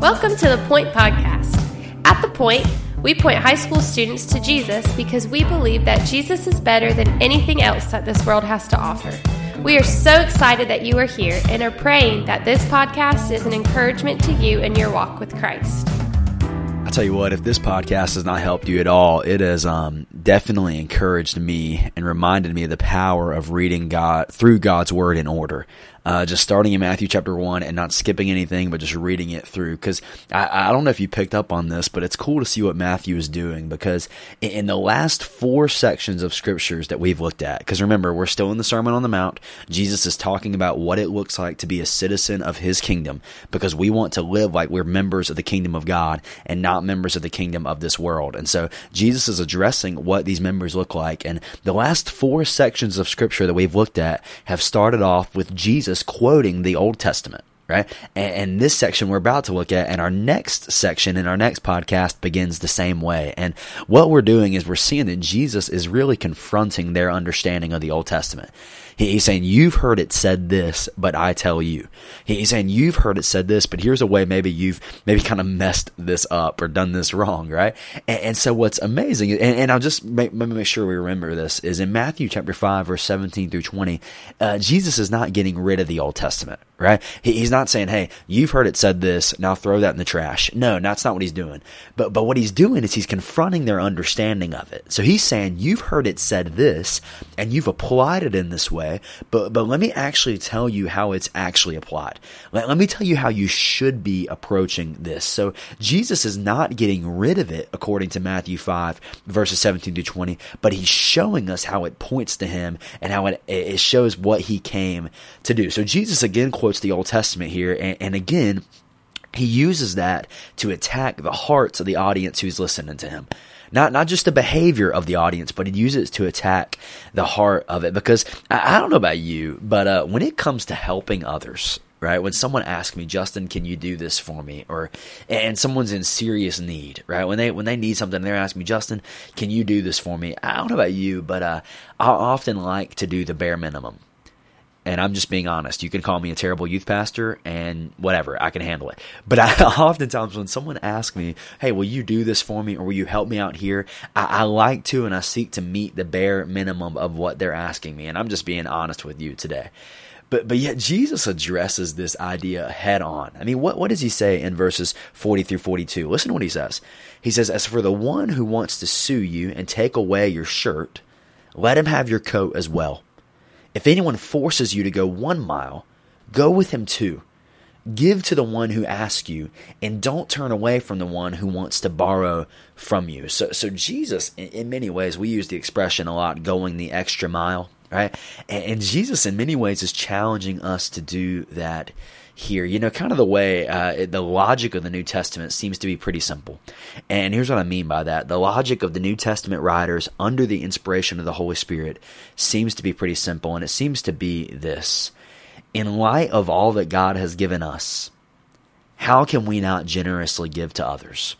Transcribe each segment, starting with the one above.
Welcome to the Point Podcast. At the Point, we point high school students to Jesus because we believe that Jesus is better than anything else that this world has to offer. We are so excited that you are here and are praying that this podcast is an encouragement to you in your walk with Christ. I'll tell you what, if this podcast has not helped you at all, it has um, definitely encouraged me and reminded me of the power of reading God through God's Word in order uh, just starting in Matthew chapter 1 and not skipping anything, but just reading it through. Because I, I, don't know if you picked up on this, but it's cool to see what Matthew is doing. Because in the last four sections of scriptures that we've looked at, because remember, we're still in the Sermon on the Mount, Jesus is talking about what it looks like to be a citizen of his kingdom, because we want to live like we're members of the kingdom of God and not members of the kingdom of this world. And so Jesus is addressing what these members look like. And the last four sections of scripture that we've looked at have started off with Jesus quoting the Old Testament right? And, this section we're about to look at, and our next section in our next podcast begins the same way. And what we're doing is we're seeing that Jesus is really confronting their understanding of the Old Testament. He's saying, You've heard it said this, but I tell you. He's saying, You've heard it said this, but here's a way maybe you've maybe kind of messed this up or done this wrong, right? And, and so what's amazing, and, and I'll just make, make sure we remember this, is in Matthew chapter 5, verse 17 through 20, uh, Jesus is not getting rid of the Old Testament, right? He, he's not saying, Hey, you've heard it said this, now throw that in the trash. No, that's not what he's doing. But, but what he's doing is he's confronting their understanding of it. So he's saying, You've heard it said this, and you've applied it in this way but but let me actually tell you how it's actually applied. Let, let me tell you how you should be approaching this. So Jesus is not getting rid of it according to Matthew 5 verses 17 to 20, but he's showing us how it points to him and how it, it shows what he came to do. So Jesus again quotes the Old Testament here and, and again he uses that to attack the hearts of the audience who's listening to him not not just the behavior of the audience, but he uses it to attack the heart of it. Because I, I don't know about you, but uh, when it comes to helping others, right? When someone asks me, Justin, can you do this for me? Or and someone's in serious need, right? When they when they need something, they're asking me, Justin, can you do this for me? I don't know about you, but uh, I often like to do the bare minimum and I'm just being honest. You can call me a terrible youth pastor and whatever, I can handle it. But I, oftentimes when someone asks me, hey, will you do this for me or will you help me out here? I, I like to and I seek to meet the bare minimum of what they're asking me. And I'm just being honest with you today. But, but yet Jesus addresses this idea head on. I mean, what, what does he say in verses 40 through 42? Listen to what he says. He says, As for the one who wants to sue you and take away your shirt, let him have your coat as well. If anyone forces you to go one mile, go with him two. Give to the one who asks you, and don't turn away from the one who wants to borrow from you. So, so Jesus, in, in many ways, we use the expression a lot, going the extra mile, right? And, Jesus, in many ways, is challenging us to do that here. You know, kind of the way uh, the logic of the New Testament seems to be pretty simple. And here's what I mean by that the logic of the New Testament writers under the inspiration of the Holy Spirit seems to be pretty simple, and it seems to be this. In light of all that God has given us, how can we not generously give to others?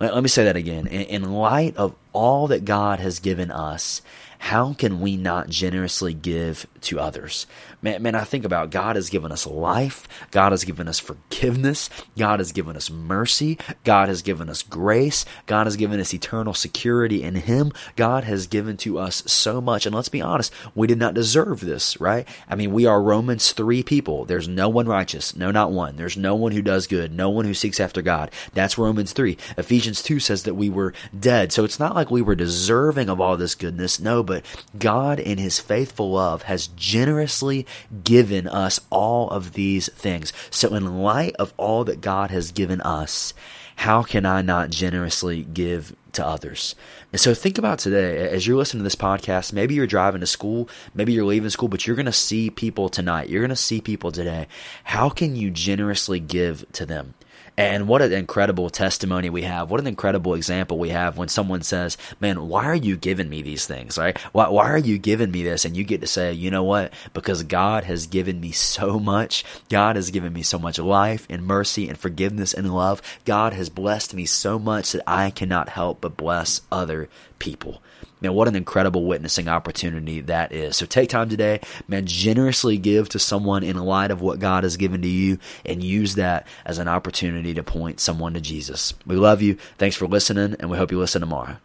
Let, me say that again. in light of all that God has given us, how can we not generously give to others? Man, man, I think about God has given us life. God has given us forgiveness. God has given us mercy. God has given us grace. God has given us eternal security in Him. God has given to us so much. And let's be honest, we did not deserve this, right? I mean, we are Romans 3 people. There's no one righteous. No, not one. There's no one who does good. No one who seeks after God. That's Romans 3. Ephesians 2 says that we were dead. So it's not like we were deserving of all this goodness. No, but God in his faithful love has generously given us all of these things. So in light of all that God has given us, how can I not generously give to others? And so think about today as you're listening to this podcast. Maybe you're driving to school, maybe you're leaving school, but you're going to see people tonight. You're going to see people today. How can you generously give to them? And what an incredible testimony we have. What an incredible example we have when someone says, Man, why are you giving me these things? Right? Why, why are you giving me this? And you get to say, You know what? Because God has given me so much. God has given me so much life and mercy and forgiveness and love. God has blessed me so much that I cannot help but bless other people. Man, what an incredible witnessing opportunity that is. So take time today, man, generously give to someone in light of what God has given to you and use that as an opportunity to point someone to Jesus. We love you. Thanks for listening, and we hope you listen tomorrow.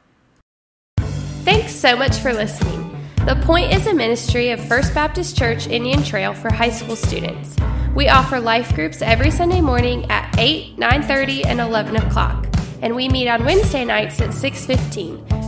Thanks so much for listening. The Point is a ministry of First Baptist Church Indian Trail for high school students. We offer life groups every Sunday morning at 8, 9:30, and 11 o'clock, and we meet on Wednesday nights at 6:15.